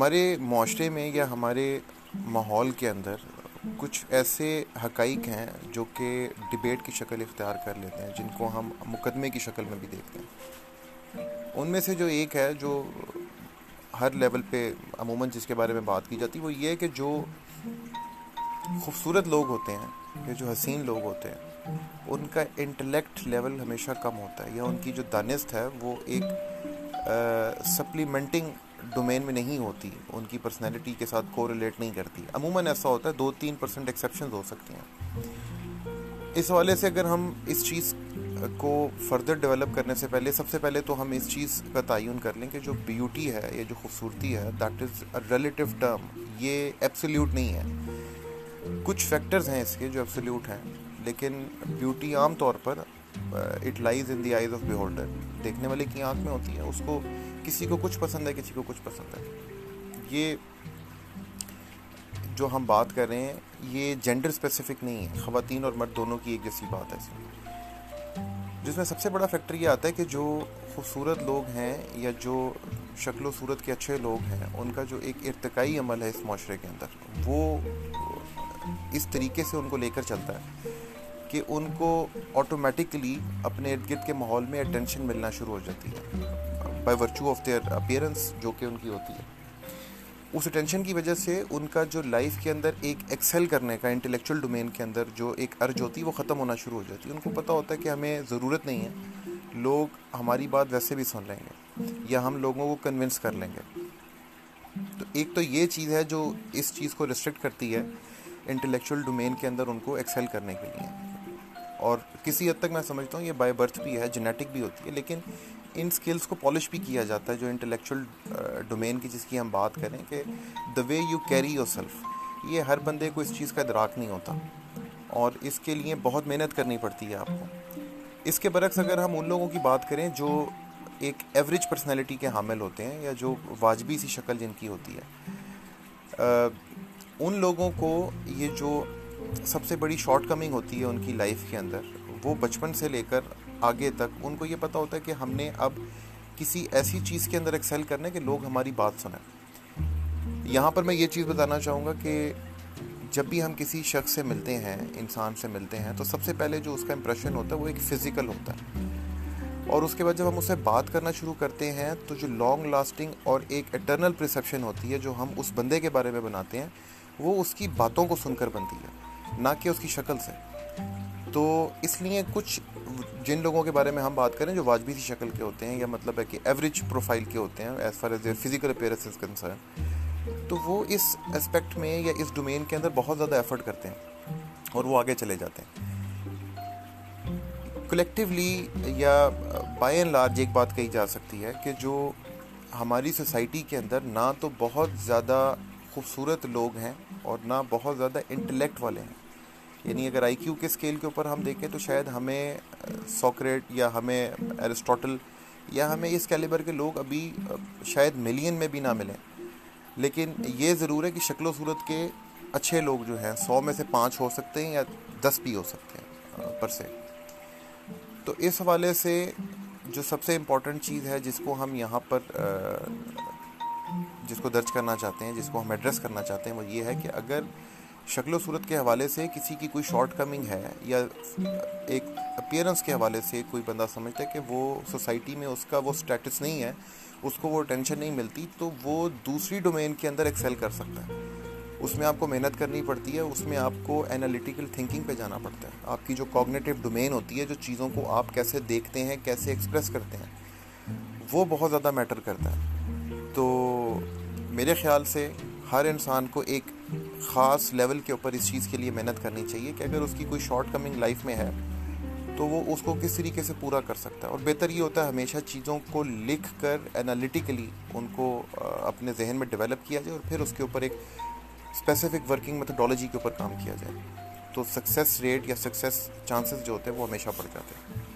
ہمارے معاشرے میں یا ہمارے ماحول کے اندر کچھ ایسے حقائق ہیں جو کہ ڈبیٹ کی شکل اختیار کر لیتے ہیں، جن کو ہم مقدمے کی شکل میں بھی دیکھتے ہیں۔ ان میں سے جو ایک ہے، جو ہر لیول پہ عموماً جس کے بارے میں بات کی جاتی ہے وہ یہ ہے کہ جو خوبصورت لوگ ہوتے ہیں، یا جو حسین لوگ ہوتے ہیں، ان کا انٹلیکٹ لیول ہمیشہ کم ہوتا ہے۔ یا ان کی جو دانست ہے، وہ ایک سپلیمنٹنگ ڈومین میں نہیں ہوتی، ان کی پرسنالٹی کے ساتھ کو ریلیٹ نہیں کرتی۔ عموماً ایسا ہوتا ہے، دو تین پرسنٹ ایکسیپشنز ہو سکتی ہیں۔ اس حوالے سے اگر ہم اس چیز کو فردر ڈیولپ کرنے سے پہلے، سب سے پہلے تو ہم اس چیز کا تعین کر لیں کہ جو بیوٹی ہے یا جو خوبصورتی ہے دیٹ از ریلیٹیو ٹرم یہ ایپسلیوٹ نہیں ہے۔ کچھ فیکٹرز ہیں اس کے جو ایپسلیوٹ ہیں، لیکن بیوٹی عام طور پر it lies in the eyes of beholder دیکھنے والے کی آنکھ میں ہوتی ہے، اس کو کسی کو کچھ پسند ہے، کسی کو کچھ پسند ہے۔ یہ جو ہم بات کر رہے ہیں، یہ جینڈر اسپیسیفک نہیں ہے۔ خواتین اور مرد دونوں کی ایک جیسی بات ہے۔ اس میں جس میں سب سے بڑا فیکٹر یہ آتا ہے کہ جو خوبصورت لوگ ہیں یا جو شکل و صورت کے اچھے لوگ ہیں، ان کا جو ایک ارتقائی عمل ہے اس معاشرے کے اندر، وہ اس طریقے سے ان کو لے کر چلتا ہے۔ کہ ان کو آٹومیٹکلی اپنے ارد گرد کے ماحول میں اٹینشن ملنا شروع ہو جاتی ہے by virtue of their appearance جو کہ ان کی ہوتی ہے۔ اس اٹینشن کی وجہ سے ان کا جو لائف کے اندر ایک ایکسل کرنے کا انٹلیکچوئل ڈومین کے اندر جو ایک ارج ہوتی ہے وہ ختم ہونا شروع ہو جاتی ہے۔ ان کو پتہ ہوتا ہے کہ ہمیں ضرورت نہیں ہے، لوگ ہماری بات ویسے بھی سن لیں گے یا ہم لوگوں کو کنونس کر لیں گے۔ تو ایک تو یہ چیز ہے جو اس چیز کو ریسٹرکٹ کرتی ہے انٹلیکچوئل ڈومین کے اندر ان کو ایکسل کرنے کے لیے۔ اور کسی حد تک میں سمجھتا ہوں یہ بائی برتھ بھی ہے جینیٹک بھی ہوتی ہے، لیکن ان سکلز کو پالش بھی کیا جاتا ہے جو انٹلیکچوئل ڈومین کی جس کی ہم بات کریں کہ the way you carry yourself یہ ہر بندے کو اس چیز کا ادراک نہیں ہوتا۔ اور اس کے لیے بہت محنت کرنی پڑتی ہے آپ کو۔ اس کے برعکس اگر ہم ان لوگوں کی بات کریں جو ایک ایوریج پرسنالٹی کے حامل ہوتے ہیں یا جو واجبی سی شکل جن کی ہوتی ہے ان لوگوں کو یہ جو سب سے بڑی شارٹ کمنگ ہوتی ہے ان کی لائف کے اندر، وہ بچپن سے لے کر آگے تک، ان کو یہ پتہ ہوتا ہے کہ ہم نے اب کسی ایسی چیز کے اندر ایکسیل کرنا ہے کہ لوگ ہماری بات سنیں۔ یہاں پر میں یہ چیز بتانا چاہوں گا کہ جب بھی ہم کسی شخص سے ملتے ہیں، انسان سے ملتے ہیں، تو سب سے پہلے جو اس کا امپریشن ہوتا ہے، وہ ایک فزیکل ہوتا ہے۔ اور اس کے بعد جب ہم اسے بات کرنا شروع کرتے ہیں، تو جو لانگ لاسٹنگ اور ایک اٹرنل پرسیپشن ہوتی ہے، جو ہم اس بندے کے بارے میں بناتے ہیں، وہ اس کی باتوں کو سن کر بنتی ہے، نہ کہ اس کی شکل سے۔ تو اس لیے کچھ جن لوگوں کے بارے میں ہم بات کریں جو واجبی سی شکل کے ہوتے ہیں، یا مطلب ہے کہ ایوریج پروفائل کے ہوتے ہیں as far as their physical appearance concern تو وہ اس اسپیکٹ میں یا اس ڈومین کے اندر بہت زیادہ ایفرٹ کرتے ہیں اور وہ آگے چلے جاتے ہیں۔ کلیکٹیولی یا بائی اینڈ لارج ایک بات کہی جا سکتی ہے کہ جو ہماری سوسائٹی کے اندر نہ تو بہت زیادہ خوبصورت لوگ ہیں اور نہ بہت زیادہ انٹلیکٹ والے ہیں۔ یعنی اگر آئی کیو کے اسکیل کے اوپر ہم دیکھیں تو شاید ہمیں سوکریٹ یا ہمیں ایرسٹوٹل یا ہمیں اس کیلیبر کے لوگ ابھی، شاید ملین میں بھی نہ ملیں۔ لیکن یہ ضرور ہے کہ شکل و صورت کے اچھے لوگ جو ہیں، سو میں سے پانچ ہو سکتے ہیں یا دس بھی ہو سکتے ہیں، پر سے تو اس حوالے سے جو سب سے امپورٹنٹ چیز ہے جس کو ہم یہاں پر جس کو درج کرنا چاہتے ہیں، جس کو ہم ایڈریس کرنا چاہتے ہیں، وہ یہ ہے کہ اگر شکل و صورت کے حوالے سے کسی کی کوئی شارٹ کمنگ ہے یا ایک اپیئرنس کے حوالے سے کوئی بندہ سمجھتا ہے کہ وہ سوسائٹی میں اس کا وہ سٹیٹس نہیں ہے، اس کو وہ ٹینشن نہیں ملتی، تو وہ دوسری ڈومین کے اندر ایکسیل کر سکتا ہے۔ اس میں آپ کو محنت کرنی پڑتی ہے، اس میں آپ کو انالیٹیکل تھنکنگ پہ جانا پڑتا ہے۔ آپ کی جو کوگنیٹیو ڈومین ہوتی ہے، جو چیزوں کو آپ کیسے دیکھتے ہیں، کیسے ایکسپریس کرتے ہیں، وہ بہت زیادہ میٹر کرتا ہے۔ تو میرے خیال سے ہر انسان کو ایک خاص لیول کے اوپر اس چیز کے لیے محنت کرنی چاہیے کہ اگر اس کی کوئی شارٹ کمنگ لائف میں ہے، تو وہ اس کو کس طریقے سے پورا کر سکتا ہے۔ اور بہتر یہ ہوتا ہے ہمیشہ چیزوں کو لکھ کر انالیٹیکلی ان کو اپنے ذہن میں ڈیولپ کیا جائے اور پھر اس کے اوپر ایک اسپیسیفک ورکنگ میتھڈالوجی کے اوپر کام کیا جائے تو سکسیس ریٹ یا سکسیس چانسز جو ہوتے ہیں وہ ہمیشہ بڑھ جاتے ہیں۔